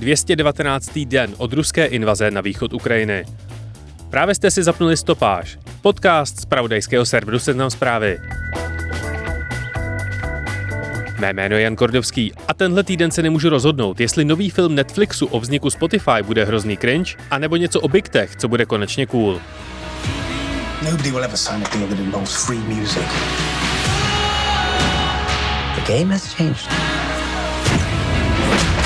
219. den od ruské invaze na východ Ukrajiny. Právě jste si zapnuli stopáž, podcast z pravodajského serveru Seznam zprávy. Mé jméno je Jan Kordovský a tenhle týden se nemůžu rozhodnout, jestli nový film Netflixu o vzniku Spotify bude hrozný cringe, anebo něco o Big Tech, co bude konečně cool. Nobody will ever sign a deal that involves free music. The game has changed.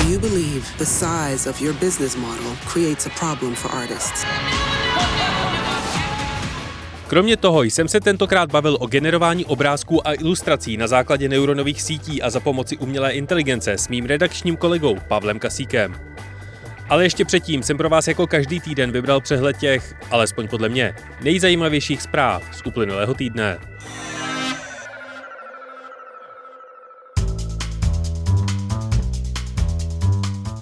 You believe the size of your business model creates a problem for artists? Kromě toho jsem se tentokrát bavil o generování obrázků a ilustrací na základě neuronových sítí a za pomoci umělé inteligence s mým redakčním kolegou Pavlem Kasíkem. Ale ještě předtím jsem pro vás jako každý týden vybral přehled těch, alespoň podle mě, nejzajímavějších zpráv z uplynulého týdne.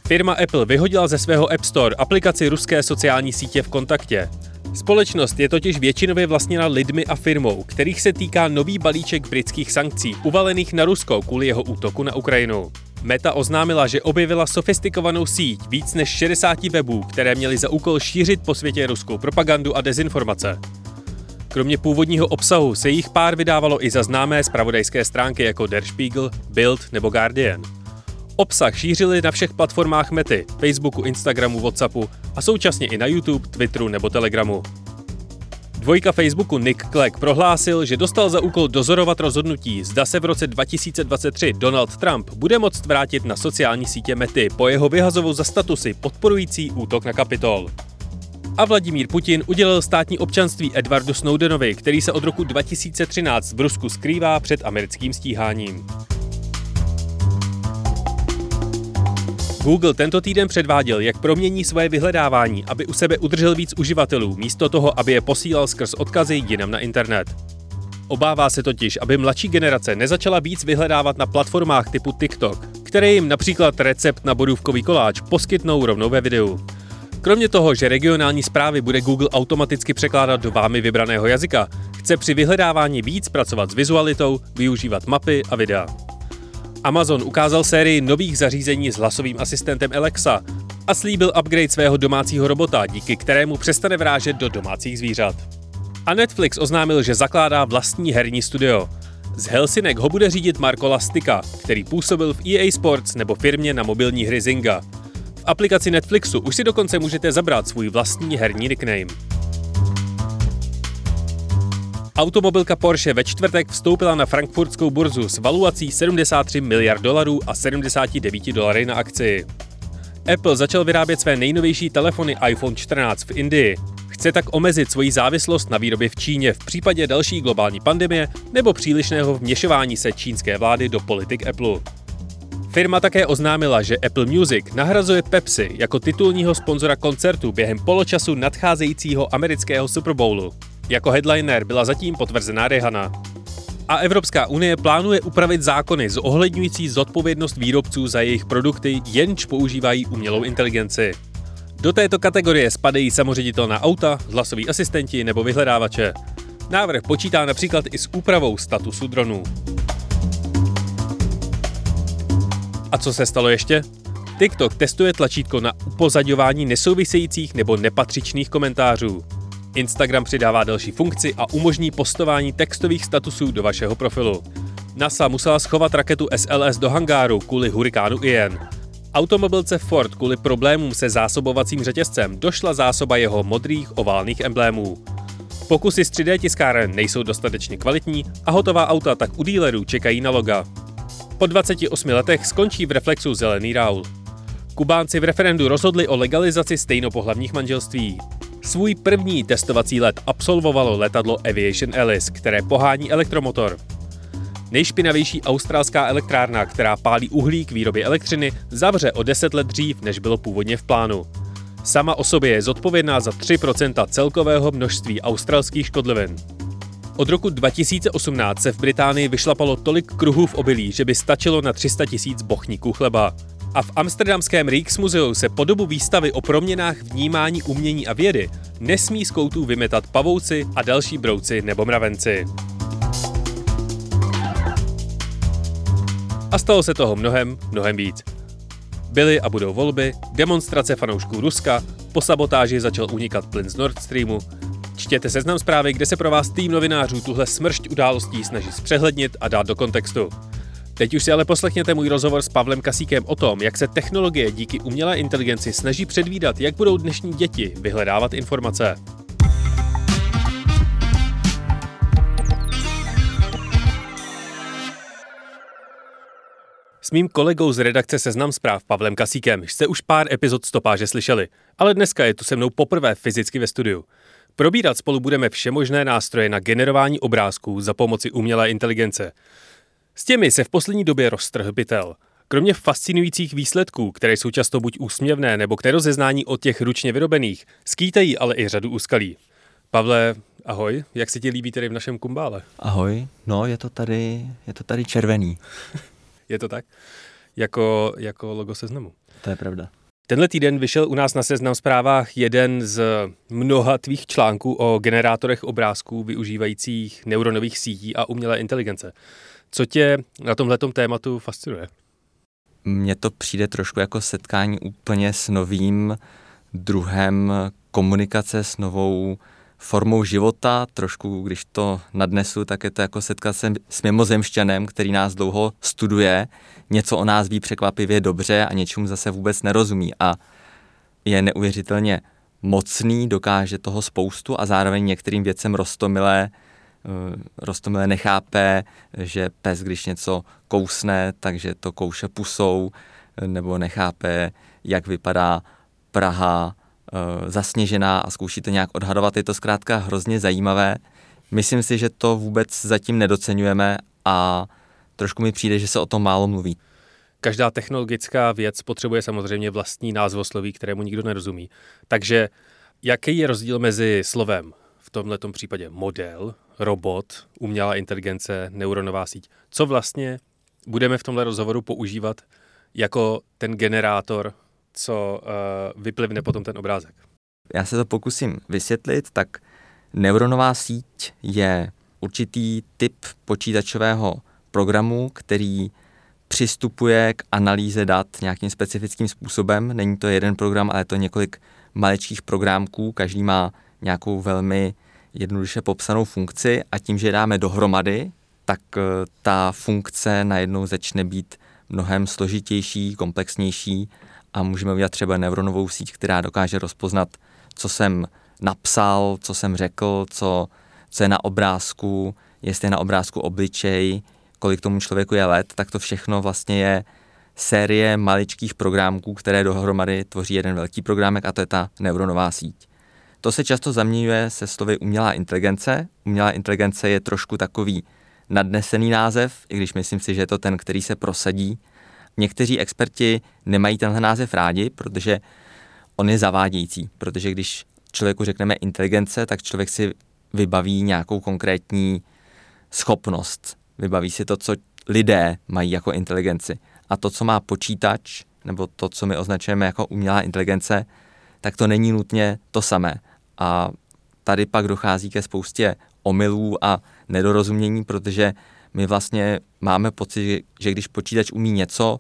Firma Apple vyhodila ze svého App Store aplikaci ruské sociální sítě v kontaktě. Společnost je totiž většinově vlastněna lidmi a firmou, kterých se týká nový balíček britských sankcí uvalených na Rusko kvůli jeho útoku na Ukrajinu. Meta oznámila, že objevila sofistikovanou síť víc než 60 webů, které měly za úkol šířit po světě ruskou propagandu a dezinformace. Kromě původního obsahu se jich pár vydávalo i za známé zpravodajské stránky jako Der Spiegel, Bild nebo Guardian. Obsah šířili na všech platformách Mety, Facebooku, Instagramu, Whatsappu a současně i na YouTube, Twitteru nebo Telegramu. Dvojka Facebooku Nick Clegg prohlásil, že dostal za úkol dozorovat rozhodnutí, zda se v roce 2023 Donald Trump bude moct vrátit na sociální sítě Mety po jeho vyhazovou za statusy podporující útok na Kapitol. A Vladimír Putin udělil státní občanství Edwardu Snowdenovi, který se od roku 2013 v Rusku skrývá před americkým stíháním. Google tento týden předváděl, jak promění svoje vyhledávání, aby u sebe udržel víc uživatelů, místo toho, aby je posílal skrz odkazy jinam na internet. Obává se totiž, aby mladší generace nezačala víc vyhledávat na platformách typu TikTok, které jim například recept na bodůvkový koláč poskytnou rovnou ve videu. Kromě toho, že regionální zprávy bude Google automaticky překládat do vámi vybraného jazyka, chce při vyhledávání víc pracovat s vizualitou, využívat mapy a videa. Amazon ukázal sérii nových zařízení s hlasovým asistentem Alexa a slíbil upgrade svého domácího robota, díky kterému přestane vrážet do domácích zvířat. A Netflix oznámil, že zakládá vlastní herní studio. Z Helsinek ho bude řídit Marko Lastika, který působil v EA Sports nebo firmě na mobilní hry Zynga. V aplikaci Netflixu už si dokonce můžete zabrat svůj vlastní herní nickname. Automobilka Porsche ve čtvrtek vstoupila na frankfurtskou burzu s valuací 73 miliard dolarů a 79 dolary na akci. Apple začal vyrábět své nejnovější telefony iPhone 14 v Indii. Chce tak omezit svoji závislost na výrobě v Číně v případě další globální pandemie nebo přílišného vměšování se čínské vlády do politik Apple. Firma také oznámila, že Apple Music nahrazuje Pepsi jako titulního sponzora koncertu během poločasu nadcházejícího amerického Super Bowlu. Jako headliner byla zatím potvrzená Rehana. A Evropská unie plánuje upravit zákony zohledňující zodpovědnost výrobců za jejich produkty, jenž používají umělou inteligenci. Do této kategorie spadají samoředitelná auta, hlasoví asistenti nebo vyhledávače. Návrh počítá například i s úpravou statusu dronů. A co se stalo ještě? TikTok testuje tlačítko na upozaďování nesouvisejících nebo nepatřičných komentářů. Instagram přidává další funkci a umožní postování textových statusů do vašeho profilu. NASA musela schovat raketu SLS do hangáru kvůli hurikánu Ian. Automobilce Ford kvůli problémům se zásobovacím řetězcem došla zásoba jeho modrých oválných emblémů. Pokusy z 3D tiskáren nejsou dostatečně kvalitní a hotová auta tak u dílerů čekají na loga. Po 28 letech skončí v reflexu zelený Raul. Kubánci v referendu rozhodli o legalizaci stejnopohlavních manželství. Svůj první testovací let absolvovalo letadlo Aviation Alice, které pohání elektromotor. Nejšpinavější australská elektrárna, která pálí uhlí k výrobě elektřiny, zavře o 10 let dřív, než bylo původně v plánu. Sama o sobě je zodpovědná za 3% celkového množství australských škodlivin. Od roku 2018 se v Británii vyšlapalo tolik kruhů v obilí, že by stačilo na 300 tisíc bochníků chleba. A v amsterdamském Rijksmuzeu se po dobu výstavy o proměnách vnímání umění a vědy nesmí z koutů vymetat pavouci a další brouci nebo mravenci. A stalo se toho mnohem, mnohem víc. Byly a budou volby, demonstrace fanoušků Ruska, po sabotáži začal unikat plyn z Nord Streamu, Čtěte seznam zprávy, kde se pro vás tým novinářů tuhle smršť událostí snaží zpřehlednit a dát do kontextu. Teď už si ale poslechněte můj rozhovor s Pavlem Kasíkem o tom, jak se technologie díky umělé inteligenci snaží předvídat, jak budou dnešní děti vyhledávat informace. S mým kolegou z redakce Seznam zpráv Pavlem Kasíkem jste už pár epizod stopáže slyšeli, ale dneska je tu se mnou poprvé fyzicky ve studiu. Probírat spolu budeme všemožné nástroje na generování obrázků za pomoci umělé inteligence. S těmi se v poslední době roztrhl pytel. Kromě fascinujících výsledků, které jsou často buď úsměvné nebo k rozeznání od těch ručně vyrobených, skýtají ale i řadu úskalí. Pavle, ahoj, jak se ti líbí tady v našem kumbále? Ahoj, no je to tady, je to tady červený. je to tak? Jako, jako logo seznamu. To je pravda. Tenhle týden vyšel u nás na seznam zprávách jeden z mnoha tvých článků o generátorech obrázků využívajících neuronových sítí a umělé inteligence. Co tě na tomhle tématu fascinuje? Mně to přijde trošku jako setkání úplně s novým druhem komunikace, s novou formou života. Trošku, když to nadnesu, tak je to jako setkat se s mimozemšťanem, který nás dlouho studuje, něco o nás ví překvapivě dobře a něčemu zase vůbec nerozumí. A je neuvěřitelně mocný, dokáže toho spoustu a zároveň některým věcem rostomilé, rostomilé nechápe, že pes, když něco kousne, takže to kouše pusou, nebo nechápe, jak vypadá Praha Eh, zasněžená a zkouší to nějak odhadovat. Je to zkrátka hrozně zajímavé. Myslím si, že to vůbec zatím nedocenujeme a trošku mi přijde, že se o tom málo mluví. Každá technologická věc potřebuje samozřejmě vlastní názvosloví, kterému nikdo nerozumí. Takže jaký je rozdíl mezi slovem tomhle případě model, robot, umělá inteligence, neuronová síť? Co vlastně budeme v tomhle rozhovoru používat jako ten generátor co uh, vyplivne potom ten obrázek. Já se to pokusím vysvětlit, tak neuronová síť je určitý typ počítačového programu, který přistupuje k analýze dat nějakým specifickým způsobem. Není to jeden program, ale je to několik maličkých programků, každý má nějakou velmi jednoduše popsanou funkci a tím, že dáme dohromady, tak eh, ta funkce najednou začne být mnohem složitější, komplexnější a můžeme udělat třeba neuronovou síť, která dokáže rozpoznat, co jsem napsal, co jsem řekl, co, co je na obrázku, jestli je na obrázku obličej, kolik tomu člověku je let, tak to všechno vlastně je série maličkých programků, které dohromady tvoří jeden velký programek a to je ta neuronová síť. To se často zaměňuje se slovy umělá inteligence. Umělá inteligence je trošku takový nadnesený název, i když myslím si, že je to ten, který se prosadí Někteří experti nemají tenhle název rádi, protože on je zavádějící, protože když člověku řekneme inteligence, tak člověk si vybaví nějakou konkrétní schopnost. Vybaví si to, co lidé mají jako inteligenci. A to, co má počítač, nebo to, co my označujeme jako umělá inteligence, tak to není nutně to samé. A tady pak dochází ke spoustě omylů a nedorozumění, protože my vlastně máme pocit, že když počítač umí něco,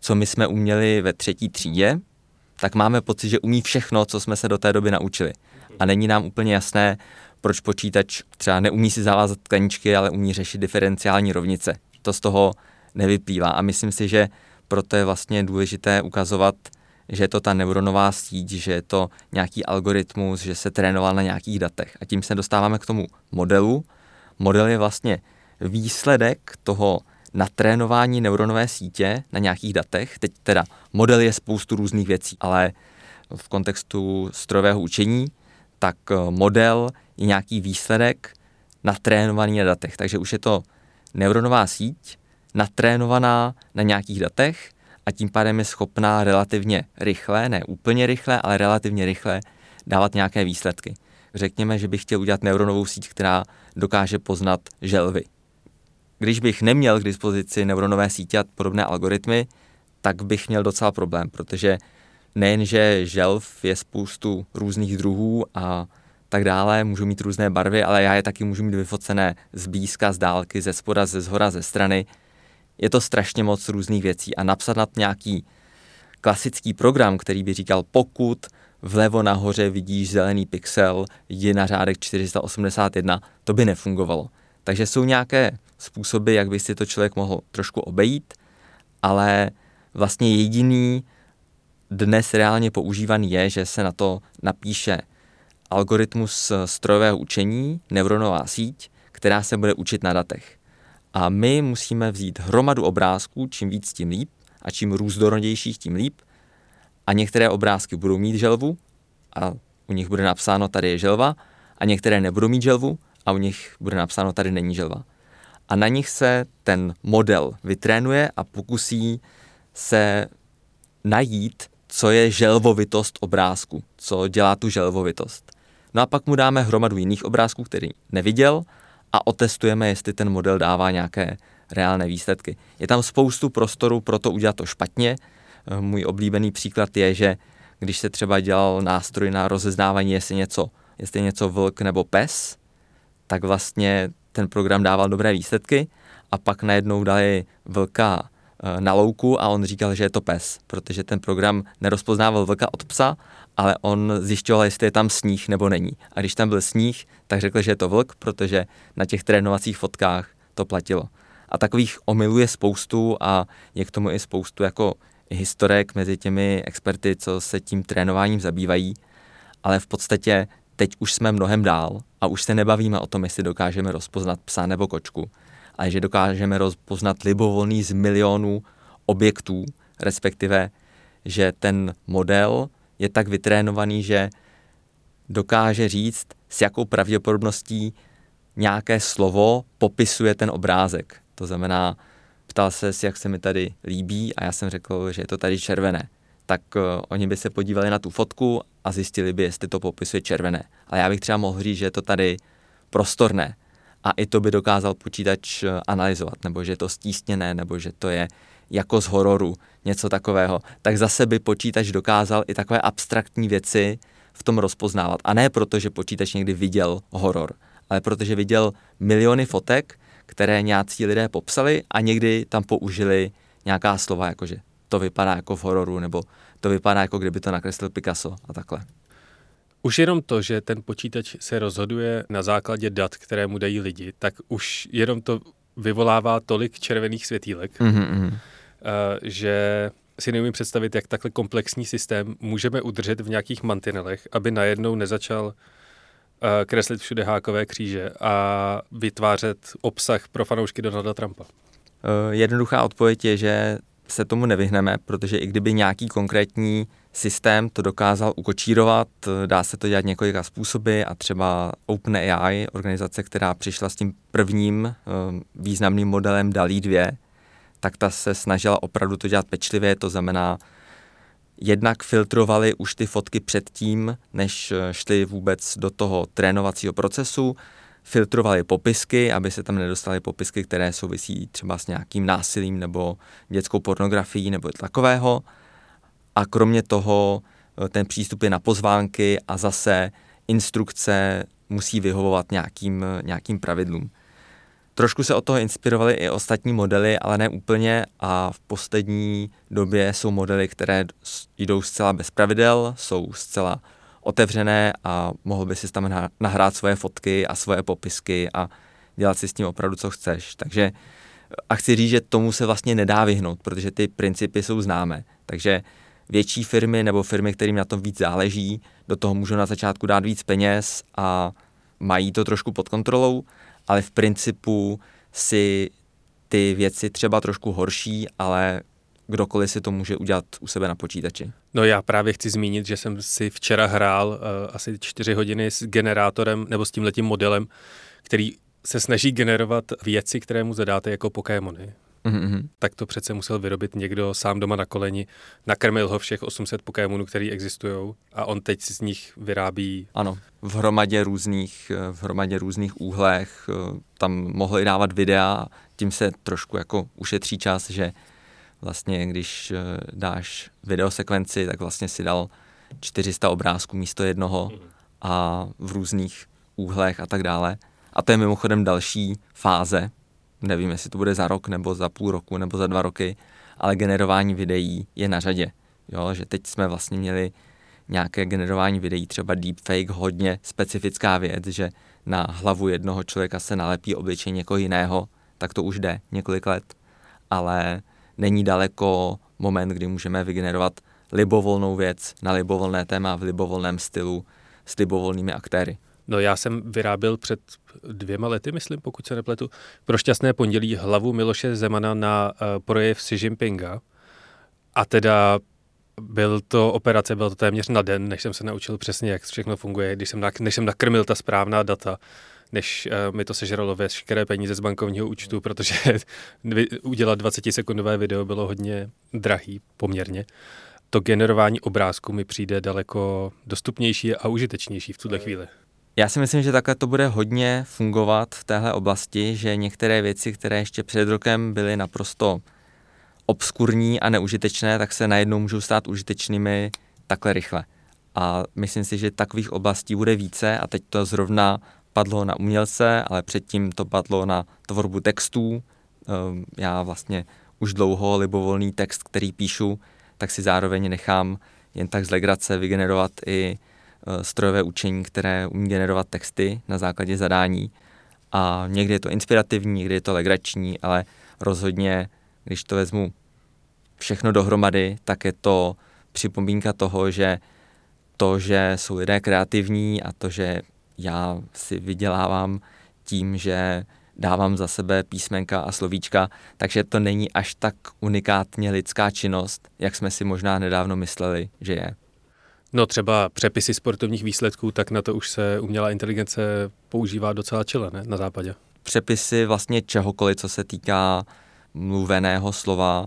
co my jsme uměli ve třetí třídě, tak máme pocit, že umí všechno, co jsme se do té doby naučili. A není nám úplně jasné, proč počítač třeba neumí si zavázat tkaničky, ale umí řešit diferenciální rovnice. To z toho nevyplývá. A myslím si, že proto je vlastně důležité ukazovat, že je to ta neuronová síť, že je to nějaký algoritmus, že se trénoval na nějakých datech. A tím se dostáváme k tomu modelu. Model je vlastně výsledek toho natrénování neuronové sítě na nějakých datech. Teď teda model je spoustu různých věcí, ale v kontextu strojového učení, tak eh, model je nějaký výsledek natrénovaný na datech. Takže už je to neuronová síť natrénovaná na nějakých datech a tím pádem je schopná relativně rychle, ne úplně rychle, ale relativně rychle dávat nějaké výsledky. Řekněme, že bych chtěl udělat neuronovou síť, která dokáže poznat želvy. Když bych neměl k dispozici neuronové sítě a podobné algoritmy, tak bych měl docela problém, protože nejenže želv je spoustu různých druhů a tak dále, můžu mít různé barvy, ale já je taky můžu mít vyfocené z blízka, z dálky, ze spoda, ze zhora, ze strany. Je to strašně moc různých věcí a napsat na nějaký klasický program, který by říkal, pokud vlevo nahoře vidíš zelený pixel, jdi na řádek 481, to by nefungovalo. Takže jsou nějaké způsoby, jak by si to člověk mohl trošku obejít, ale vlastně jediný dnes reálně používaný je, že se na to napíše algoritmus strojového učení, neuronová síť, která se bude učit na datech. A my musíme vzít hromadu obrázků, čím víc, tím líp, a čím růzdorodějších, tím líp. A některé obrázky budou mít želvu a u nich bude napsáno, tady je želva, a některé nebudou mít želvu a u nich bude napsáno, tady není želva. A na nich se ten model vytrénuje a pokusí se najít, co je želvovitost obrázku, co dělá tu želvovitost. No a pak mu dáme hromadu jiných obrázků, který neviděl a otestujeme, jestli ten model dává nějaké reálné výsledky. Je tam spoustu prostoru pro to udělat to špatně. Eh, můj oblíbený příklad je, že když se třeba dělal nástroj na rozeznávání, jestli něco, jestli něco vlk nebo pes, tak vlastně ten program dával dobré výsledky a pak najednou dali vlka eh, na louku a on říkal, že je to pes, protože ten program nerozpoznával vlka od psa, ale on zjišťoval, jestli je tam sníh nebo není. A když tam byl sníh, tak řekl, že je to vlk, protože na těch trénovacích fotkách to platilo. A takových omylů je spoustu a je k tomu i spoustu jako historek mezi těmi experty, co se tím trénováním zabývají, ale v podstatě teď už jsme mnohem dál a už se nebavíme o tom, jestli dokážeme rozpoznat psa nebo kočku, ale že dokážeme rozpoznat libovolný z milionů objektů, respektive, že ten model je tak vytrénovaný, že dokáže říct, s jakou pravděpodobností nějaké slovo popisuje ten obrázek. To znamená, ptal se, jak se mi tady líbí a já jsem řekl, že je to tady červené. Tak uh, oni by se podívali na tu fotku a zjistili by, jestli to popisuje červené. Ale já bych třeba mohl říct, že je to tady prostorné. A i to by dokázal počítač eh, analyzovat, nebo že je to stísněné, nebo že to je jako z hororu, něco takového. Tak zase by počítač dokázal i takové abstraktní věci v tom rozpoznávat. A ne proto, že počítač někdy viděl horor, ale protože viděl miliony fotek, které nějací lidé popsali a někdy tam použili nějaká slova, jakože to vypadá jako v hororu, nebo to vypadá jako kdyby to nakreslil Picasso a takhle. Už jenom to, že ten počítač se rozhoduje na základě dat, které mu dají lidi, tak už jenom to vyvolává tolik červených světílek, mm-hmm. Že si neumím představit, jak takhle komplexní systém můžeme udržet v nějakých mantinelech, aby najednou nezačal Eh, kreslit všude hákové kříže a vytvářet obsah pro fanoušky Donalda Trumpa? Eh, jednoduchá odpověď je, že se tomu nevyhneme, protože i kdyby nějaký konkrétní systém to dokázal ukočírovat, eh, dá se to dělat několika způsoby a třeba OpenAI, organizace, která přišla s tím prvním významným modelem DALI 2, tak ta se snažila opravdu to dělat pečlivě, to znamená jednak filtrovali už ty fotky předtím, než eh, šli vůbec do toho trénovacího procesu, filtrovali popisky, aby se tam nedostaly popisky, které souvisí třeba s nějakým násilím nebo dětskou pornografií nebo takového. A kromě toho eh, ten přístup je na pozvánky a zase instrukce musí vyhovovat nějakým, eh, nějakým pravidlům. Trošku se od toho inspirovaly i ostatní modely, ale ne úplně a v poslední době jsou modely, které jdou zcela bez pravidel, jsou zcela otevřené a mohl by si tam nahrát svoje fotky a svoje popisky a dělat si s tím opravdu, co chceš. Takže a chci říct, že tomu se vlastně nedá vyhnout, protože ty principy jsou známé. Takže větší firmy nebo firmy, kterým na tom víc záleží, do toho můžou na začátku dát víc peněz a mají to trošku pod kontrolou ale v principu si ty věci třeba trošku horší, ale kdokoliv si to může udělat u sebe na počítači. No já právě chci zmínit, že jsem si včera hrál uh, asi čtyři hodiny s generátorem nebo s tímhletím modelem, který se snaží generovat věci, které mu zadáte jako Pokémony. Mm-hmm. Tak to přece musel vyrobit někdo sám doma na koleni, nakrmil ho všech 800 Pokémonů, který existují a on teď z nich vyrábí... Ano, v hromadě různých, v hromadě různých úhlech, tam mohli dávat videa, tím se trošku jako ušetří čas, že vlastně když dáš videosekvenci, tak vlastně si dal 400 obrázků místo jednoho a v různých úhlech a tak dále. A to je mimochodem další fáze, nevím, jestli to bude za rok, nebo za půl roku, nebo za dva roky, ale generování videí je na řadě. Jo, že teď jsme vlastně měli nějaké generování videí, třeba deepfake, hodně specifická věc, že na hlavu jednoho člověka se nalepí obličej někoho jiného, tak to už jde několik let, ale není daleko moment, kdy můžeme vygenerovat libovolnou věc na libovolné téma v libovolném stylu s libovolnými aktéry. No já jsem vyráběl před dvěma lety, myslím, pokud se nepletu, pro šťastné pondělí hlavu Miloše Zemana na uh, projev Xi Jinpinga. A teda byl to operace, byl to téměř na den, než jsem se naučil přesně, jak všechno funguje, když jsem, nak, než jsem nakrmil ta správná data, než uh, mi to sežralo veškeré peníze z bankovního účtu, protože udělat 20-sekundové video bylo hodně drahý poměrně. To generování obrázku mi přijde daleko dostupnější a užitečnější v tuhle chvíli. Já si myslím, že takhle to bude hodně fungovat v téhle oblasti, že některé věci, které ještě před rokem byly naprosto obskurní a neužitečné, tak se najednou můžou stát užitečnými takhle rychle. A myslím si, že takových oblastí bude více a teď to zrovna padlo na umělce, ale předtím to padlo na tvorbu textů. Ehm, já vlastně už dlouho libovolný text, který píšu, tak si zároveň nechám jen tak z legrace vygenerovat i strojové učení, které umí generovat texty na základě zadání. A někdy je to inspirativní, někdy je to legrační, ale rozhodně, když to vezmu všechno dohromady, tak je to připomínka toho, že to, že jsou lidé kreativní a to, že já si vydělávám tím, že dávám za sebe písmenka a slovíčka, takže to není až tak unikátně lidská činnost, jak jsme si možná nedávno mysleli, že je. No třeba přepisy sportovních výsledků, tak na to už se umělá inteligence používá docela čile, ne? Na západě. Přepisy vlastně čehokoliv, co se týká mluveného slova.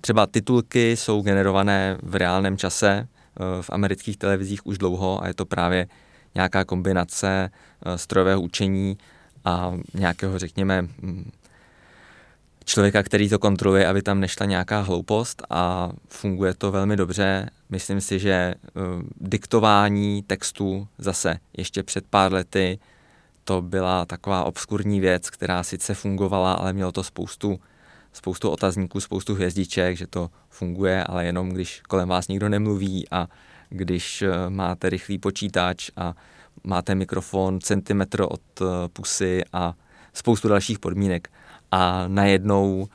Třeba titulky jsou generované v reálném čase eh, v amerických televizích už dlouho a je to právě nějaká kombinace eh, strojového učení a nějakého, řekněme, mm, člověka, který to kontroluje, aby tam nešla nějaká hloupost a funguje to velmi dobře. Myslím si, že uh, diktování textu zase ještě před pár lety to byla taková obskurní věc, která sice fungovala, ale mělo to spoustu, spoustu otazníků, spoustu hvězdiček, že to funguje, ale jenom když kolem vás nikdo nemluví a když uh, máte rychlý počítač a máte mikrofon centimetr od uh, pusy a spoustu dalších podmínek a najednou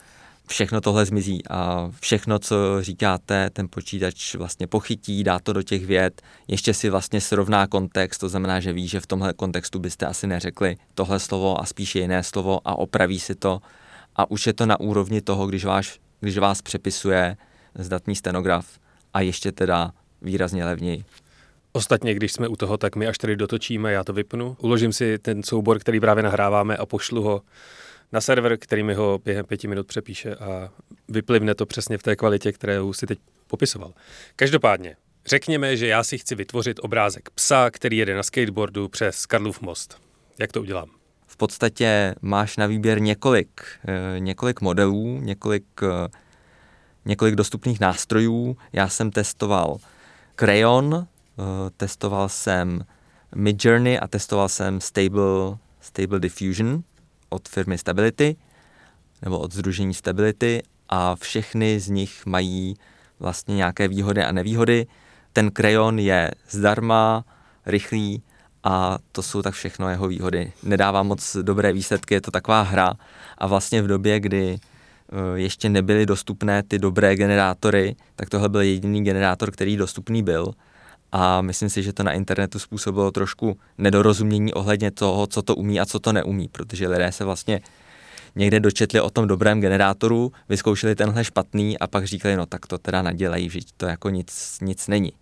všechno tohle zmizí. A všechno, co říkáte, ten počítač vlastně pochytí, dá to do těch věd, ještě si vlastně srovná kontext, to znamená, že ví, že v tomhle kontextu byste asi neřekli tohle slovo a spíše jiné slovo a opraví si to. A už je to na úrovni toho, když, váš, když vás přepisuje zdatný stenograf a ještě teda výrazně levněji. Ostatně, když jsme u toho, tak my až tady dotočíme, já to vypnu, uložím si ten soubor, který právě nahráváme a pošlu ho na server, který mi ho během pěti minut přepíše a vyplivne to přesně v té kvalitě, kterou si teď popisoval. Každopádně, řekněme, že já si chci vytvořit obrázek psa, který jede na skateboardu přes Karlův most. Jak to udělám? V podstatě máš na výběr několik, eh, několik modelů, několik, eh, několik dostupných nástrojů. Já jsem testoval Crayon, eh, testoval jsem Midjourney a testoval jsem Stable, Stable Diffusion od firmy Stability nebo od Združení Stability a všechny z nich mají vlastně nějaké výhody a nevýhody. Ten krajon je zdarma, rychlý a to jsou tak všechno jeho výhody. Nedává moc dobré výsledky, je to taková hra a vlastně v době, kdy eh, ještě nebyly dostupné ty dobré generátory, tak tohle byl jediný generátor, který dostupný byl a myslím si, že to na internetu způsobilo trošku nedorozumění ohledně toho, co to umí a co to neumí, protože lidé se vlastně někde dočetli o tom dobrém generátoru, vyzkoušeli tenhle špatný a pak říkali, no tak to teda nadělají, že to jako nic, nic není.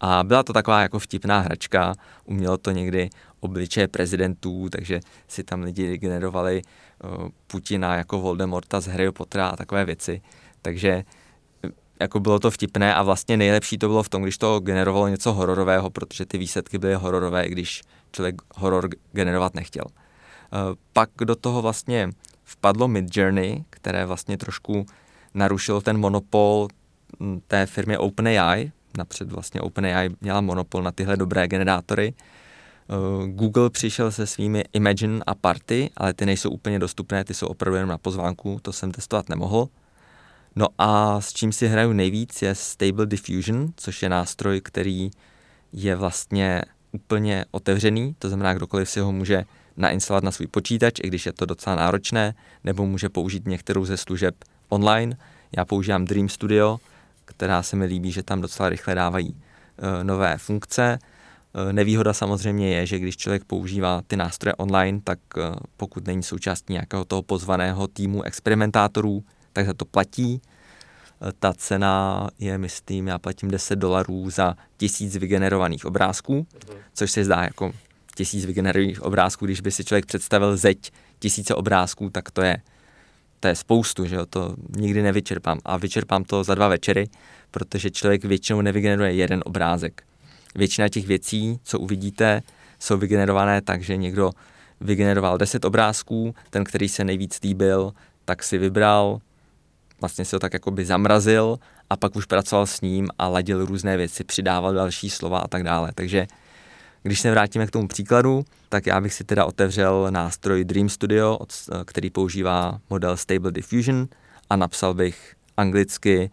A byla to taková jako vtipná hračka, umělo to někdy obličeje prezidentů, takže si tam lidi generovali uh, Putina jako Voldemorta z Harry Pottera a takové věci. Takže jako bylo to vtipné a vlastně nejlepší to bylo v tom, když to generovalo něco hororového, protože ty výsledky byly hororové, když člověk horor generovat nechtěl. Uh, pak do toho vlastně vpadlo Midjourney, které vlastně trošku narušilo ten monopol hm, té firmy OpenAI. Napřed vlastně OpenAI měla monopol na tyhle dobré generátory. Eh, Google přišel se svými Imagine a Party, ale ty nejsou úplně dostupné, ty jsou opravdu jenom na pozvánku, to jsem testovat nemohl. No a s čím si hraju nejvíc je Stable Diffusion, což je nástroj, který je vlastně úplně otevřený, to znamená, kdokoliv si ho může nainstalovat na svůj počítač, i když je to docela náročné, nebo může použít některou ze služeb online. Já používám Dream Studio, která se mi líbí, že tam docela rychle dávají uh, nové funkce. Uh, nevýhoda samozřejmě je, že když člověk používá ty nástroje online, tak uh, pokud není součástí nějakého toho pozvaného týmu experimentátorů, tak za to platí. Ta cena je, myslím, já platím 10 dolarů za tisíc vygenerovaných obrázků, což se zdá jako tisíc vygenerovaných obrázků, když by si člověk představil zeď tisíce obrázků, tak to je, to je spoustu, že jo, to nikdy nevyčerpám. A vyčerpám to za dva večery, protože člověk většinou nevygeneruje jeden obrázek. Většina těch věcí, co uvidíte, jsou vygenerované tak, že někdo vygeneroval 10 obrázků, ten, který se nejvíc líbil, tak si vybral, vlastně si ho tak jakoby zamrazil a pak už pracoval s ním a ladil různé věci, přidával další slova a tak dále. Takže když se vrátíme k tomu příkladu, tak já bych si teda otevřel nástroj Dream Studio, který používá model Stable Diffusion a napsal bych anglicky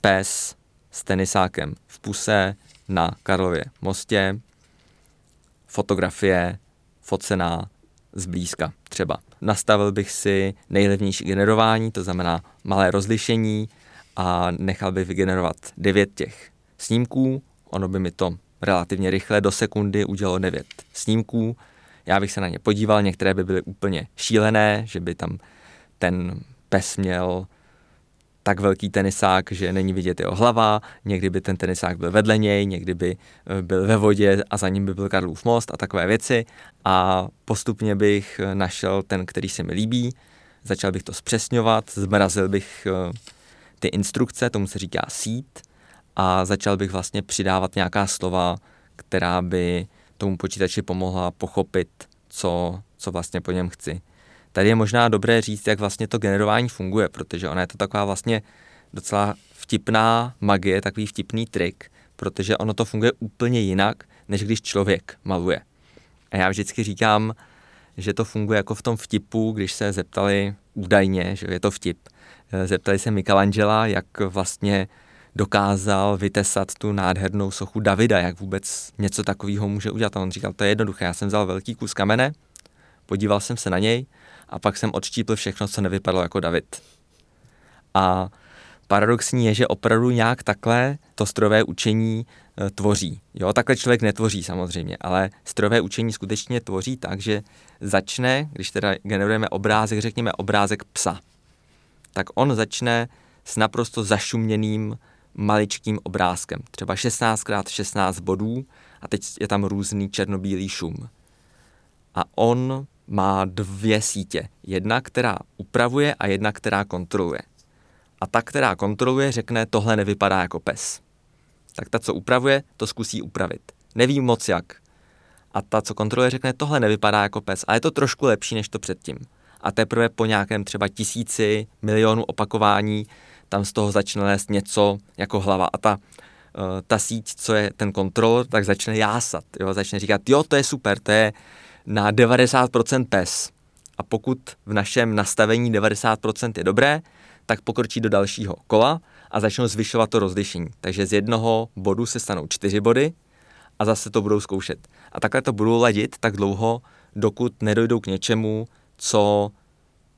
pes s tenisákem v puse na Karlově mostě, fotografie focená zblízka třeba. Nastavil bych si nejlevnější generování, to znamená malé rozlišení a nechal bych vygenerovat devět těch snímků, ono by mi to relativně rychle, do sekundy udělalo 9 snímků. Já bych se na ně podíval, některé by byly úplně šílené, že by tam ten pes měl tak velký tenisák, že není vidět jeho hlava, někdy by ten tenisák byl vedle něj, někdy by eh, byl ve vodě a za ním by byl Karlův most a takové věci. A postupně bych eh, našel ten, který se mi líbí, začal bych to zpřesňovat, zmrazil bych eh, ty instrukce, tomu se říká sít, a začal bych vlastně přidávat nějaká slova, která by tomu počítači pomohla pochopit, co, co vlastně po něm chci. Tady je možná dobré říct, jak vlastně to generování funguje, protože ona je to taková vlastně docela vtipná magie, takový vtipný trik, protože ono to funguje úplně jinak, než když člověk maluje. A já vždycky říkám, že to funguje jako v tom vtipu, když se zeptali údajně, že je to vtip, zeptali se Michelangela, jak vlastně dokázal vytesat tu nádhernou sochu Davida, jak vůbec něco takového může udělat. A on říkal, to je jednoduché, já jsem vzal velký kus kamene, podíval jsem se na něj a pak jsem odštípl všechno, co nevypadalo jako David. A paradoxní je, že opravdu nějak takhle to strojové učení e, tvoří. Jo, takhle člověk netvoří samozřejmě, ale strojové učení skutečně tvoří tak, že začne, když teda generujeme obrázek, řekněme obrázek psa, tak on začne s naprosto zašuměným maličkým obrázkem, třeba 16x16 bodů a teď je tam různý černobílý šum. A on má dvě sítě. Jedna, která upravuje a jedna, která kontroluje. A ta, která kontroluje, řekne, tohle nevypadá jako pes. Tak ta, co upravuje, to zkusí upravit. Neví moc jak. A ta, co kontroluje, řekne, tohle nevypadá jako pes. A je to trošku lepší než to předtím. A teprve po nějakém třeba tisíci, milionu opakování tam z toho začne lézt něco jako hlava a ta, uh, ta síť, co je ten kontrolor, tak začne jásat, jo, začne říkat, jo, to je super, to je na 90% pes. A pokud v našem nastavení 90% je dobré, tak pokročí do dalšího kola a začnou zvyšovat to rozlišení. Takže z jednoho bodu se stanou čtyři body a zase to budou zkoušet. A takhle to budou ladit tak dlouho, dokud nedojdou k něčemu, co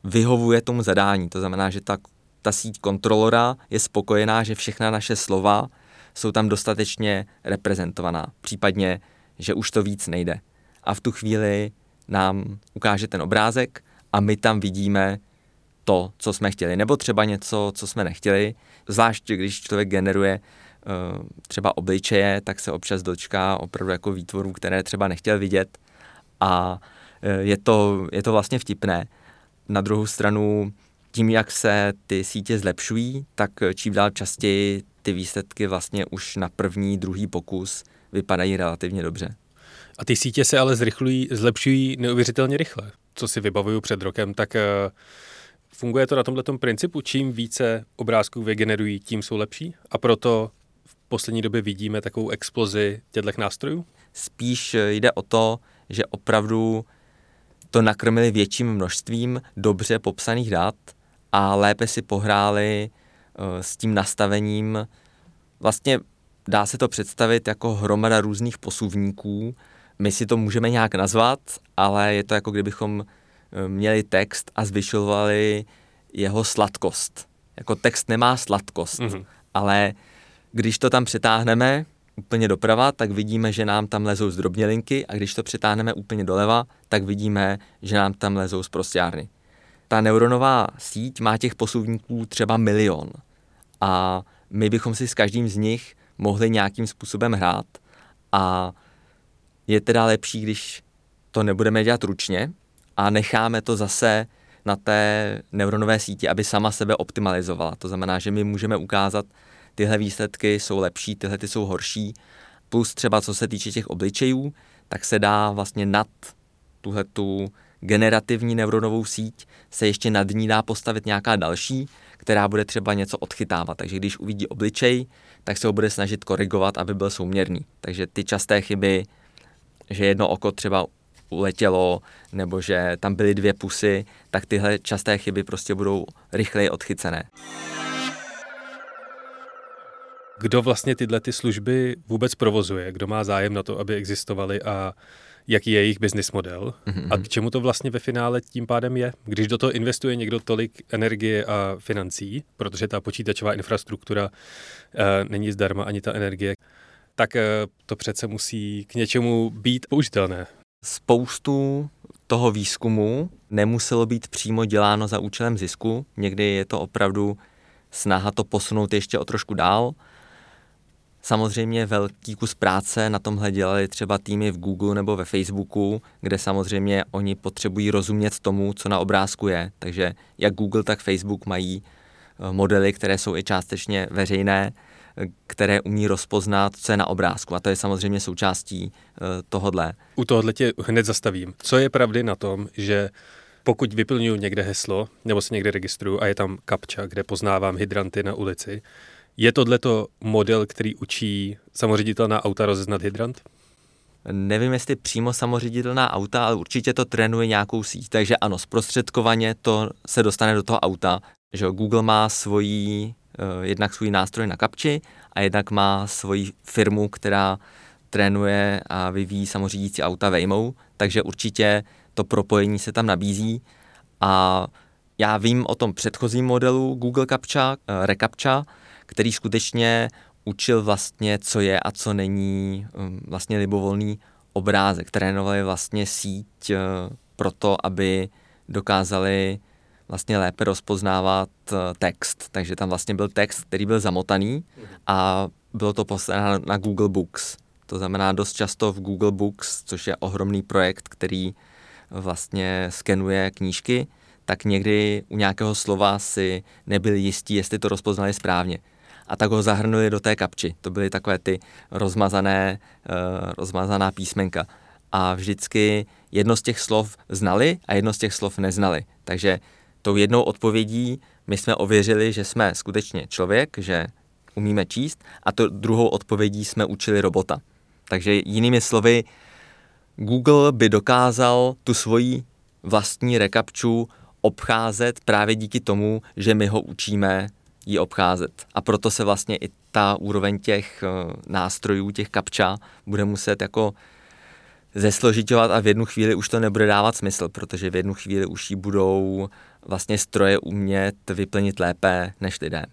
vyhovuje tomu zadání. To znamená, že ta ta síť kontrolora je spokojená, že všechna naše slova jsou tam dostatečně reprezentovaná, případně, že už to víc nejde. A v tu chvíli nám ukáže ten obrázek a my tam vidíme to, co jsme chtěli, nebo třeba něco, co jsme nechtěli, zvlášť když člověk generuje třeba obličeje, tak se občas dočká opravdu jako výtvorů, které třeba nechtěl vidět a je to, je to vlastně vtipné. Na druhou stranu tím, jak se ty sítě zlepšují, tak čím dál častěji ty výsledky vlastně už na první, druhý pokus vypadají relativně dobře. A ty sítě se ale zrychlují, zlepšují neuvěřitelně rychle. Co si vybavuju před rokem, tak uh, funguje to na tomhle principu. Čím více obrázků vygenerují, tím jsou lepší. A proto v poslední době vidíme takovou explozi těchto nástrojů? Spíš jde o to, že opravdu to nakrmili větším množstvím dobře popsaných dat a lépe si pohráli uh, s tím nastavením. Vlastně dá se to představit jako hromada různých posuvníků. My si to můžeme nějak nazvat, ale je to jako kdybychom uh, měli text a zvyšovali jeho sladkost. Jako text nemá sladkost, mm-hmm. ale když to tam přetáhneme úplně doprava, tak vidíme, že nám tam lezou zdrobnělinky a když to přetáhneme úplně doleva, tak vidíme, že nám tam lezou z prostárny ta neuronová síť má těch posuvníků třeba milion a my bychom si s každým z nich mohli nějakým způsobem hrát a je teda lepší, když to nebudeme dělat ručně a necháme to zase na té neuronové síti, aby sama sebe optimalizovala. To znamená, že my můžeme ukázat, tyhle výsledky jsou lepší, tyhle ty jsou horší. Plus třeba co se týče těch obličejů, tak se dá vlastně nad tuhle tu generativní neuronovou síť se ještě nad ní dá postavit nějaká další, která bude třeba něco odchytávat. Takže když uvidí obličej, tak se ho bude snažit korigovat, aby byl souměrný. Takže ty časté chyby, že jedno oko třeba uletělo, nebo že tam byly dvě pusy, tak tyhle časté chyby prostě budou rychleji odchycené. Kdo vlastně tyhle ty služby vůbec provozuje? Kdo má zájem na to, aby existovaly a jaký je jejich business model mm-hmm. a k čemu to vlastně ve finále tím pádem je. Když do toho investuje někdo tolik energie a financí, protože ta počítačová infrastruktura uh, není zdarma ani ta energie, tak uh, to přece musí k něčemu být použitelné. Spoustu toho výzkumu nemuselo být přímo děláno za účelem zisku. Někdy je to opravdu snaha to posunout ještě o trošku dál. Samozřejmě velký kus práce na tomhle dělali třeba týmy v Google nebo ve Facebooku, kde samozřejmě oni potřebují rozumět tomu, co na obrázku je. Takže jak Google, tak Facebook mají eh, modely, které jsou i částečně veřejné, eh, které umí rozpoznat, co je na obrázku. A to je samozřejmě součástí eh, tohodle. U tohohle tě hned zastavím. Co je pravdy na tom, že pokud vyplňuji někde heslo, nebo se někde registruju a je tam kapča, kde poznávám hydranty na ulici, je tohleto model, který učí samoředitelná auta rozeznat hydrant? Nevím, jestli přímo samoředitelná auta, ale určitě to trénuje nějakou síť. Takže ano, zprostředkovaně to se dostane do toho auta. Že Google má svojí, eh, jednak svůj nástroj na kapči a jednak má svoji firmu, která trénuje a vyvíjí samořídící auta Waymo, takže určitě to propojení se tam nabízí a já vím o tom předchozím modelu Google Captcha, eh, Recaptcha, který skutečně učil vlastně, co je a co není um, vlastně libovolný obrázek. Trénovali vlastně síť uh, pro to, aby dokázali vlastně lépe rozpoznávat uh, text. Takže tam vlastně byl text, který byl zamotaný a bylo to poslané na Google Books. To znamená dost často v Google Books, což je ohromný projekt, který vlastně skenuje knížky, tak někdy u nějakého slova si nebyli jistí, jestli to rozpoznali správně a tak ho zahrnuli do té kapči. To byly takové ty rozmazané, uh, rozmazaná písmenka. A vždycky jedno z těch slov znali a jedno z těch slov neznali. Takže tou jednou odpovědí my jsme ověřili, že jsme skutečně člověk, že umíme číst a to druhou odpovědí jsme učili robota. Takže jinými slovy, Google by dokázal tu svoji vlastní rekapču obcházet právě díky tomu, že my ho učíme ji obcházet. A proto se vlastně i ta úroveň těch eh, nástrojů, těch kapča, bude muset jako zesložitovat a v jednu chvíli už to nebude dávat smysl, protože v jednu chvíli už ji budou vlastně stroje umět vyplnit lépe než lidé.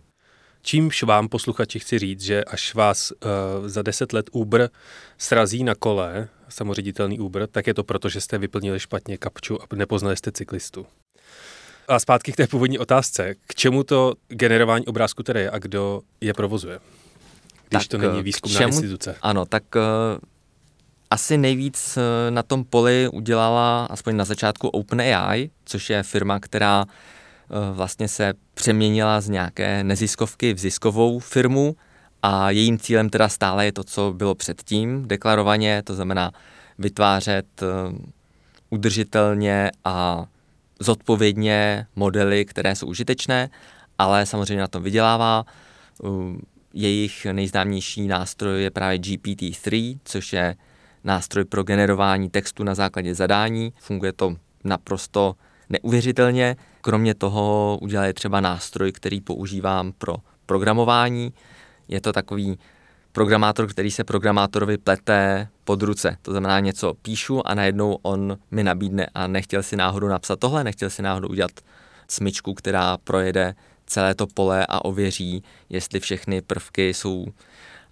Čímž vám, posluchači, chci říct, že až vás uh, za deset let Uber srazí na kole, samoředitelný Uber, tak je to proto, že jste vyplnili špatně kapču a nepoznali jste cyklistu. A zpátky k té původní otázce. K čemu to generování obrázku tedy je a kdo je provozuje? když tak, to není výzkumná čemu, instituce. Ano, tak uh, asi nejvíc uh, na tom poli udělala, aspoň na začátku OpenAI, což je firma, která uh, vlastně se přeměnila z nějaké neziskovky v ziskovou firmu a jejím cílem teda stále je to, co bylo předtím deklarovaně, to znamená vytvářet uh, udržitelně a zodpovědně modely, které jsou užitečné, ale samozřejmě na tom vydělává. Jejich nejznámější nástroj je právě GPT-3, což je nástroj pro generování textu na základě zadání. Funguje to naprosto neuvěřitelně. Kromě toho udělali třeba nástroj, který používám pro programování. Je to takový programátor, který se programátorovi plete pod ruce. To znamená, něco píšu a najednou on mi nabídne a nechtěl si náhodou napsat tohle, nechtěl si náhodou udělat smyčku, která projede celé to pole a ověří, jestli všechny prvky jsou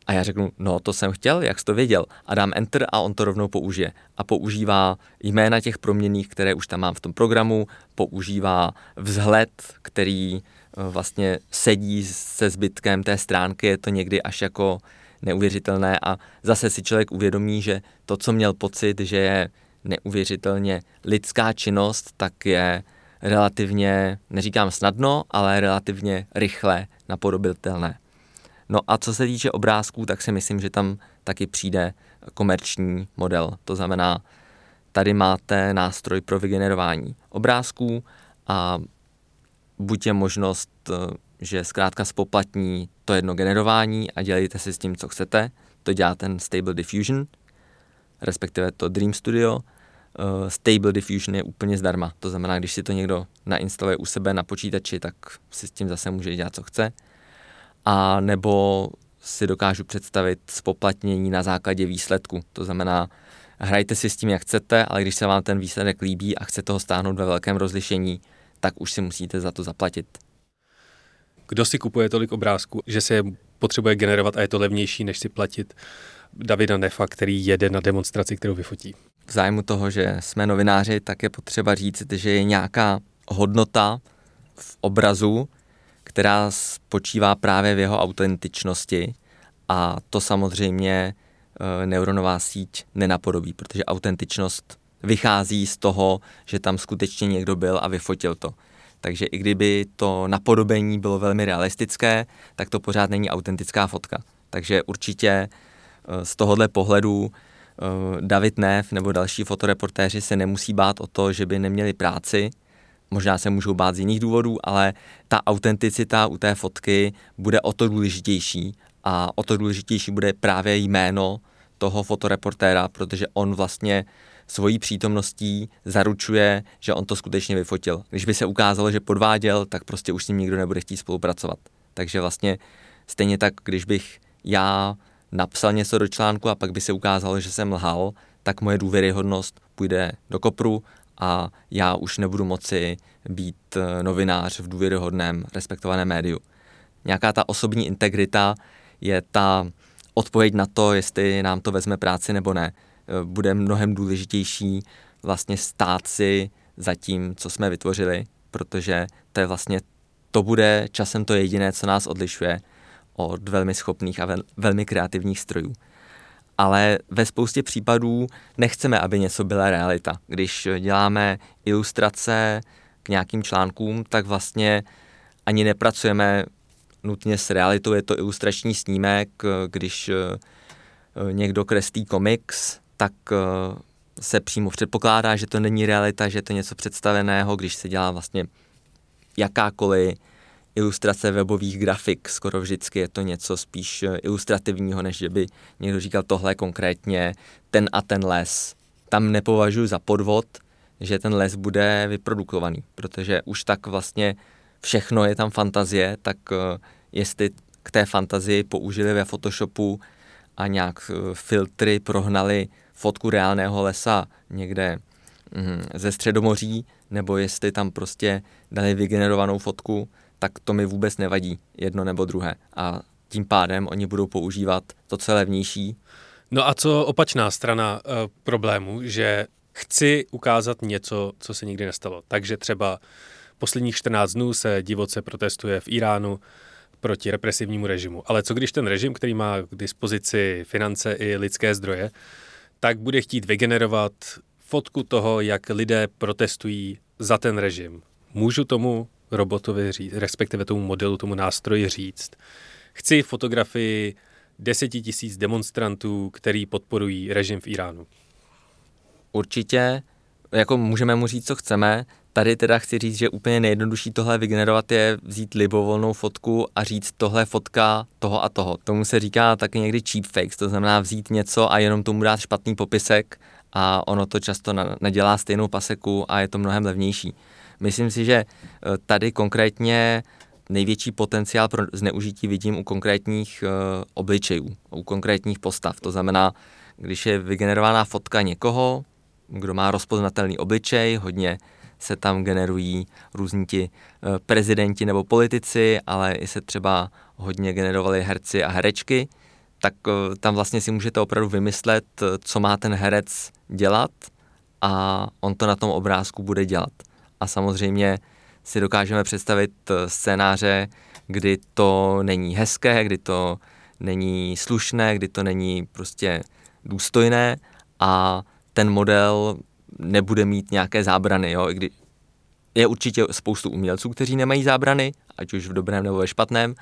a já řeknu, no to jsem chtěl, jak jsi to věděl. A dám enter a on to rovnou použije. A používá jména těch proměných, které už tam mám v tom programu, používá vzhled, který eh, vlastně sedí se zbytkem té stránky, je to někdy až jako neuvěřitelné a zase si člověk uvědomí, že to, co měl pocit, že je neuvěřitelně lidská činnost, tak je relativně, neříkám snadno, ale relativně rychle napodobitelné. No a co se týče obrázků, tak si myslím, že tam taky přijde komerční model. To znamená, tady máte nástroj pro vygenerování obrázků a buď je možnost, že zkrátka spoplatní to jedno generování a dělejte si s tím, co chcete. To dělá ten Stable Diffusion, respektive to Dream Studio. Uh, Stable Diffusion je úplně zdarma. To znamená, když si to někdo nainstaluje u sebe na počítači, tak si s tím zase může dělat, co chce a nebo si dokážu představit spoplatnění na základě výsledku. To znamená, hrajte si s tím, jak chcete, ale když se vám ten výsledek líbí a chcete ho stáhnout ve velkém rozlišení, tak už si musíte za to zaplatit. Kdo si kupuje tolik obrázků, že se je potřebuje generovat a je to levnější, než si platit Davida Nefa, který jede na demonstraci, kterou vyfotí? V zájmu toho, že jsme novináři, tak je potřeba říct, že je nějaká hodnota v obrazu, která spočívá právě v jeho autentičnosti a to samozřejmě e, neuronová síť nenapodobí, protože autentičnost vychází z toho, že tam skutečně někdo byl a vyfotil to. Takže i kdyby to napodobení bylo velmi realistické, tak to pořád není autentická fotka. Takže určitě e, z tohohle pohledu e, David Neff nebo další fotoreportéři se nemusí bát o to, že by neměli práci, možná se můžou bát z jiných důvodů, ale ta autenticita u té fotky bude o to důležitější a o to důležitější bude právě jméno toho fotoreportéra, protože on vlastně svojí přítomností zaručuje, že on to skutečně vyfotil. Když by se ukázalo, že podváděl, tak prostě už s ním nikdo nebude chtít spolupracovat. Takže vlastně stejně tak, když bych já napsal něco do článku a pak by se ukázalo, že jsem lhal, tak moje důvěryhodnost půjde do kopru a já už nebudu moci být eh, novinář v důvěryhodném, respektovaném médiu. Nějaká ta osobní integrita je ta odpověď na to, jestli nám to vezme práci nebo ne. Eh, bude mnohem důležitější vlastně stát si za tím, co jsme vytvořili, protože to je vlastně, to bude časem to jediné, co nás odlišuje od velmi schopných a vel, velmi kreativních strojů ale ve spoustě případů nechceme, aby něco byla realita. Když děláme ilustrace k nějakým článkům, tak vlastně ani nepracujeme nutně s realitou, je to ilustrační snímek, když eh, někdo kreslí komiks, tak eh, se přímo předpokládá, že to není realita, že je to něco představeného, když se dělá vlastně jakákoliv ilustrace webových grafik. Skoro vždycky je to něco spíš eh, ilustrativního, než že by někdo říkal tohle konkrétně, ten a ten les. Tam nepovažuji za podvod, že ten les bude vyprodukovaný, protože už tak vlastně všechno je tam fantazie, tak eh, jestli k té fantazii použili ve Photoshopu a nějak eh, filtry prohnali fotku reálného lesa někde mm, ze Středomoří, nebo jestli tam prostě dali vygenerovanou fotku, tak to mi vůbec nevadí, jedno nebo druhé. A tím pádem oni budou používat to, co je levnější. No a co opačná strana uh, problému, že chci ukázat něco, co se nikdy nestalo. Takže třeba posledních 14 dnů se divoce protestuje v Iránu proti represivnímu režimu. Ale co když ten režim, který má k dispozici finance i lidské zdroje, tak bude chtít vygenerovat fotku toho, jak lidé protestují za ten režim. Můžu tomu robotovi říct, respektive tomu modelu, tomu nástroji říct. Chci fotografii deseti tisíc demonstrantů, který podporují režim v Iránu. Určitě, jako můžeme mu říct, co chceme. Tady teda chci říct, že úplně nejjednodušší tohle vygenerovat je vzít libovolnou fotku a říct tohle fotka toho a toho. Tomu se říká taky někdy cheap fakes, to znamená vzít něco a jenom tomu dát špatný popisek a ono to často nedělá stejnou paseku a je to mnohem levnější. Myslím si, že eh, tady konkrétně největší potenciál pro zneužití vidím u konkrétních uh, obličejů, u konkrétních postav. To znamená, když je vygenerovaná fotka někoho, kdo má rozpoznatelný obličej, hodně se tam generují různí ti uh, prezidenti nebo politici, ale i se třeba hodně generovali herci a herečky, tak tam vlastně si můžete opravdu vymyslet, co má ten herec dělat a on to na tom obrázku bude dělat. A samozřejmě si dokážeme představit eh, scénáře, kdy to není hezké, kdy to není slušné, kdy to není prostě důstojné a ten model nebude mít nějaké zábrany. Jo? I kdy je určitě spoustu umělců, kteří nemají zábrany, ať už v dobrém nebo ve špatném,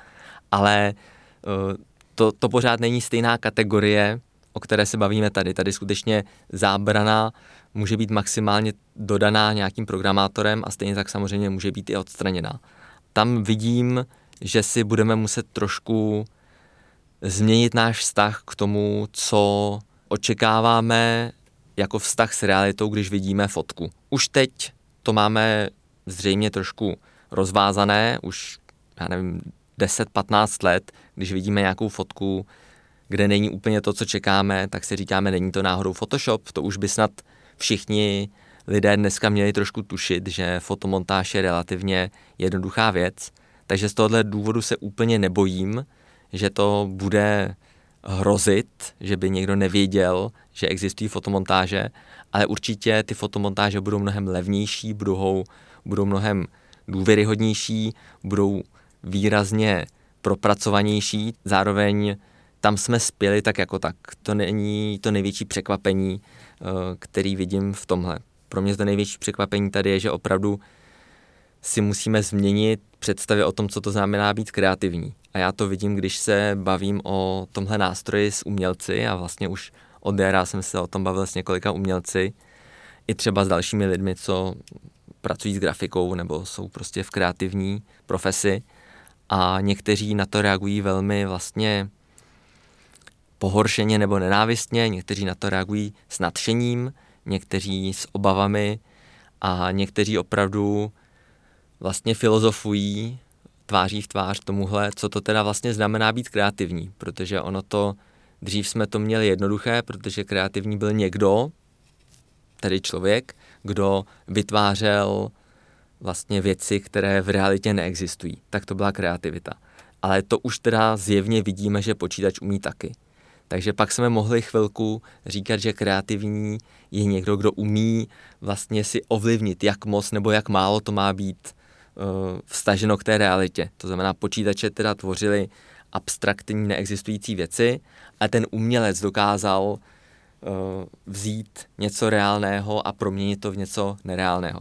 ale eh, to, to pořád není stejná kategorie, o které se bavíme tady. Tady skutečně zábrana může být maximálně dodaná nějakým programátorem a stejně tak samozřejmě může být i odstraněná. Tam vidím, že si budeme muset trošku změnit náš vztah k tomu, co očekáváme jako vztah s realitou, když vidíme fotku. Už teď to máme zřejmě trošku rozvázané, už já nevím, 10-15 let, když vidíme nějakou fotku, kde není úplně to, co čekáme, tak si říkáme, není to náhodou Photoshop, to už by snad všichni lidé dneska měli trošku tušit, že fotomontáž je relativně jednoduchá věc, takže z tohohle důvodu se úplně nebojím, že to bude hrozit, že by někdo nevěděl, že existují fotomontáže, ale určitě ty fotomontáže budou mnohem levnější, budou, budou mnohem důvěryhodnější, budou výrazně propracovanější, zároveň tam jsme spěli tak jako tak. To není to největší překvapení, který vidím v tomhle. Pro mě to největší překvapení tady je, že opravdu si musíme změnit představy o tom, co to znamená být kreativní. A já to vidím, když se bavím o tomhle nástroji s umělci a vlastně už od jara jsem se o tom bavil s několika umělci, i třeba s dalšími lidmi, co pracují s grafikou nebo jsou prostě v kreativní profesi a někteří na to reagují velmi vlastně pohoršeně nebo nenávistně, někteří na to reagují s nadšením, někteří s obavami a někteří opravdu vlastně filozofují tváří v tvář tomuhle, co to teda vlastně znamená být kreativní, protože ono to, dřív jsme to měli jednoduché, protože kreativní byl někdo, tedy člověk, kdo vytvářel vlastně věci, které v realitě neexistují. Tak to byla kreativita. Ale to už teda zjevně vidíme, že počítač umí taky. Takže pak jsme mohli chvilku říkat, že kreativní je někdo, kdo umí vlastně si ovlivnit, jak moc nebo jak málo to má být uh, vstaženo k té realitě. To znamená, počítače teda tvořili abstraktní, neexistující věci a ten umělec dokázal uh, vzít něco reálného a proměnit to v něco nereálného.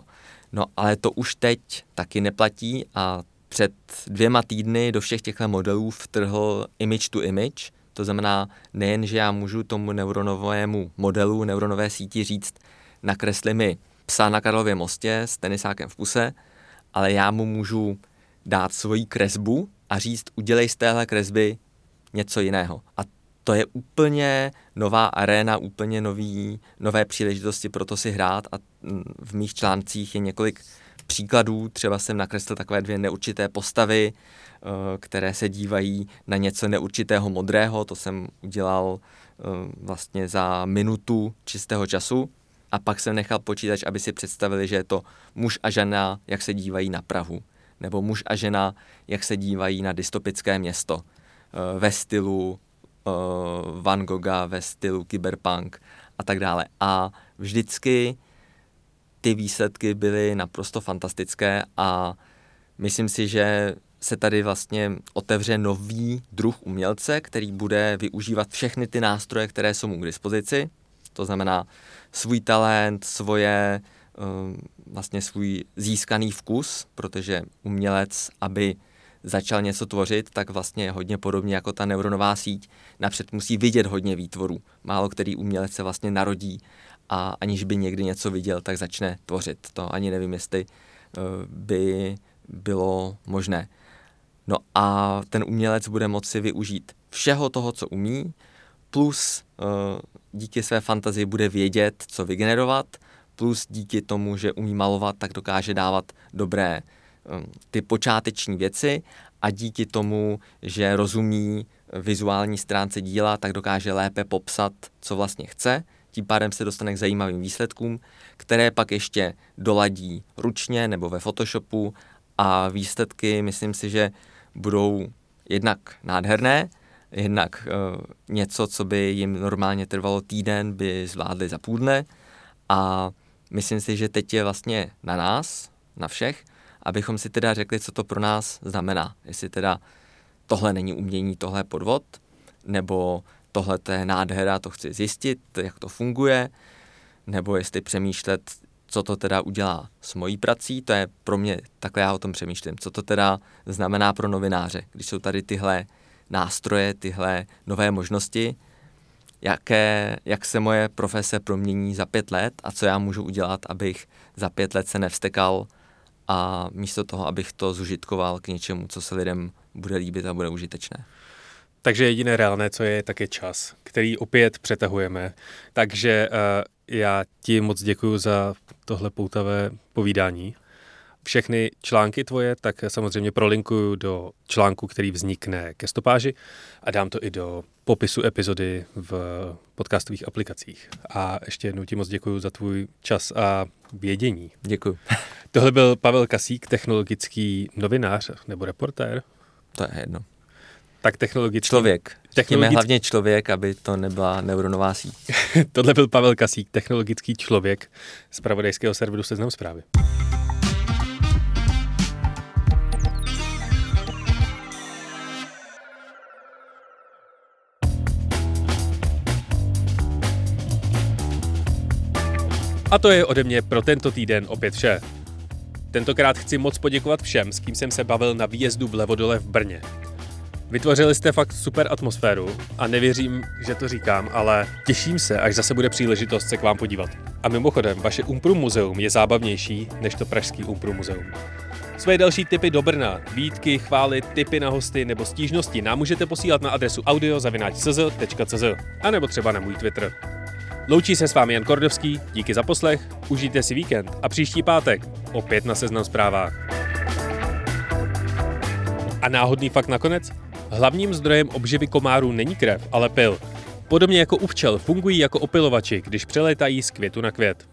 No ale to už teď taky neplatí a před dvěma týdny do všech těchto modelů vtrhl image to image, to znamená nejen, že já můžu tomu neuronovému modelu, neuronové síti říct, nakresli mi psa na Karlově mostě s tenisákem v puse, ale já mu můžu dát svoji kresbu a říct, udělej z téhle kresby něco jiného. A to je úplně nová aréna, úplně nový, nové příležitosti pro to si hrát a v mých článcích je několik příkladů. Třeba jsem nakreslil takové dvě neurčité postavy, které se dívají na něco neurčitého modrého. To jsem udělal eh, vlastně za minutu čistého času. A pak jsem nechal počítač, aby si představili, že je to muž a žena, jak se dívají na Prahu. Nebo muž a žena, jak se dívají na dystopické město. Eh, ve stylu Van Gogha, ve stylu cyberpunk a tak dále. A vždycky ty výsledky byly naprosto fantastické a myslím si, že se tady vlastně otevře nový druh umělce, který bude využívat všechny ty nástroje, které jsou mu k dispozici. To znamená svůj talent, svoje eh, vlastně svůj získaný vkus, protože umělec, aby začal něco tvořit, tak vlastně hodně podobně jako ta neuronová síť. Napřed musí vidět hodně výtvorů. Málo který umělec se vlastně narodí a aniž by někdy něco viděl, tak začne tvořit. To ani nevím, jestli eh, by bylo možné. No a ten umělec bude moci využít všeho toho, co umí, plus uh, díky své fantazii bude vědět, co vygenerovat, plus díky tomu, že umí malovat, tak dokáže dávat dobré um, ty počáteční věci a díky tomu, že rozumí vizuální stránce díla, tak dokáže lépe popsat, co vlastně chce. Tím pádem se dostane k zajímavým výsledkům, které pak ještě doladí ručně nebo ve Photoshopu a výsledky, myslím si, že budou jednak nádherné, jednak uh, něco, co by jim normálně trvalo týden, by zvládli za půl dne a myslím si, že teď je vlastně na nás, na všech, abychom si teda řekli, co to pro nás znamená. Jestli teda tohle není umění, tohle je podvod, nebo tohle to je nádhera, to chci zjistit, jak to funguje, nebo jestli přemýšlet, co to teda udělá s mojí prací, to je pro mě, takhle já o tom přemýšlím, co to teda znamená pro novináře, když jsou tady tyhle nástroje, tyhle nové možnosti, jaké, jak se moje profese promění za pět let a co já můžu udělat, abych za pět let se nevstekal a místo toho, abych to zužitkoval k něčemu, co se lidem bude líbit a bude užitečné. Takže jediné reálné, co je, tak je čas, který opět přetahujeme. Takže uh, já ti moc děkuji za tohle poutavé povídání. Všechny články tvoje, tak samozřejmě prolinkuju do článku, který vznikne ke stopáži a dám to i do popisu epizody v podcastových aplikacích. A ještě jednou ti moc děkuji za tvůj čas a vědění. Děkuji. Tohle byl Pavel Kasík, technologický novinář nebo reportér. To je jedno. Tak technologický... Člověk. Technologický... hlavně člověk, aby to nebyla neuronová síť. Tohle byl Pavel Kasík, technologický člověk z pravodajského serveru Seznam zprávy. A to je ode mě pro tento týden opět vše. Tentokrát chci moc poděkovat všem, s kým jsem se bavil na výjezdu v Levodole v Brně. Vytvořili jste fakt super atmosféru a nevěřím, že to říkám, ale těším se, až zase bude příležitost se k vám podívat. A mimochodem, vaše Umprum muzeum je zábavnější než to pražský Umprum muzeum. Své další tipy do Brna, výtky, chvály, tipy na hosty nebo stížnosti nám můžete posílat na adresu audio.cz.cz a nebo třeba na můj Twitter. Loučí se s vámi Jan Kordovský, díky za poslech, užijte si víkend a příští pátek opět na Seznam zprávách. A náhodný fakt nakonec? Hlavním zdrojem obživy komárů není krev, ale pil. Podobně jako u včel fungují jako opilovači, když přelétají z květu na květ.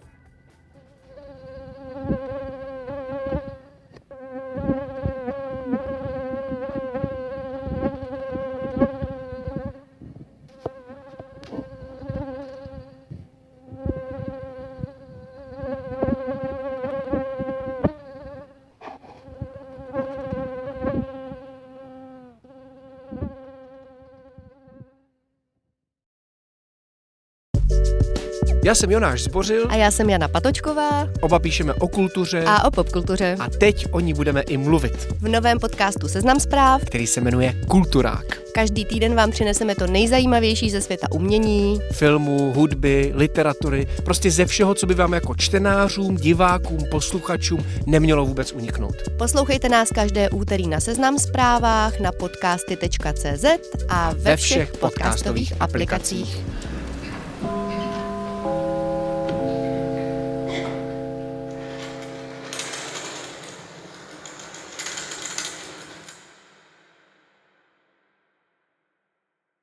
Já jsem Jonáš Zbořil. A já jsem Jana Patočková. Oba píšeme o kultuře. A o popkultuře. A teď o ní budeme i mluvit. V novém podcastu Seznam zpráv, který se jmenuje Kulturák. Každý týden vám přineseme to nejzajímavější ze světa umění, filmu, hudby, literatury, prostě ze všeho, co by vám jako čtenářům, divákům, posluchačům nemělo vůbec uniknout. Poslouchejte nás každé úterý na Seznam zprávách, na podcasty.cz a ve, ve všech, všech podcastových aplikacích. aplikacích.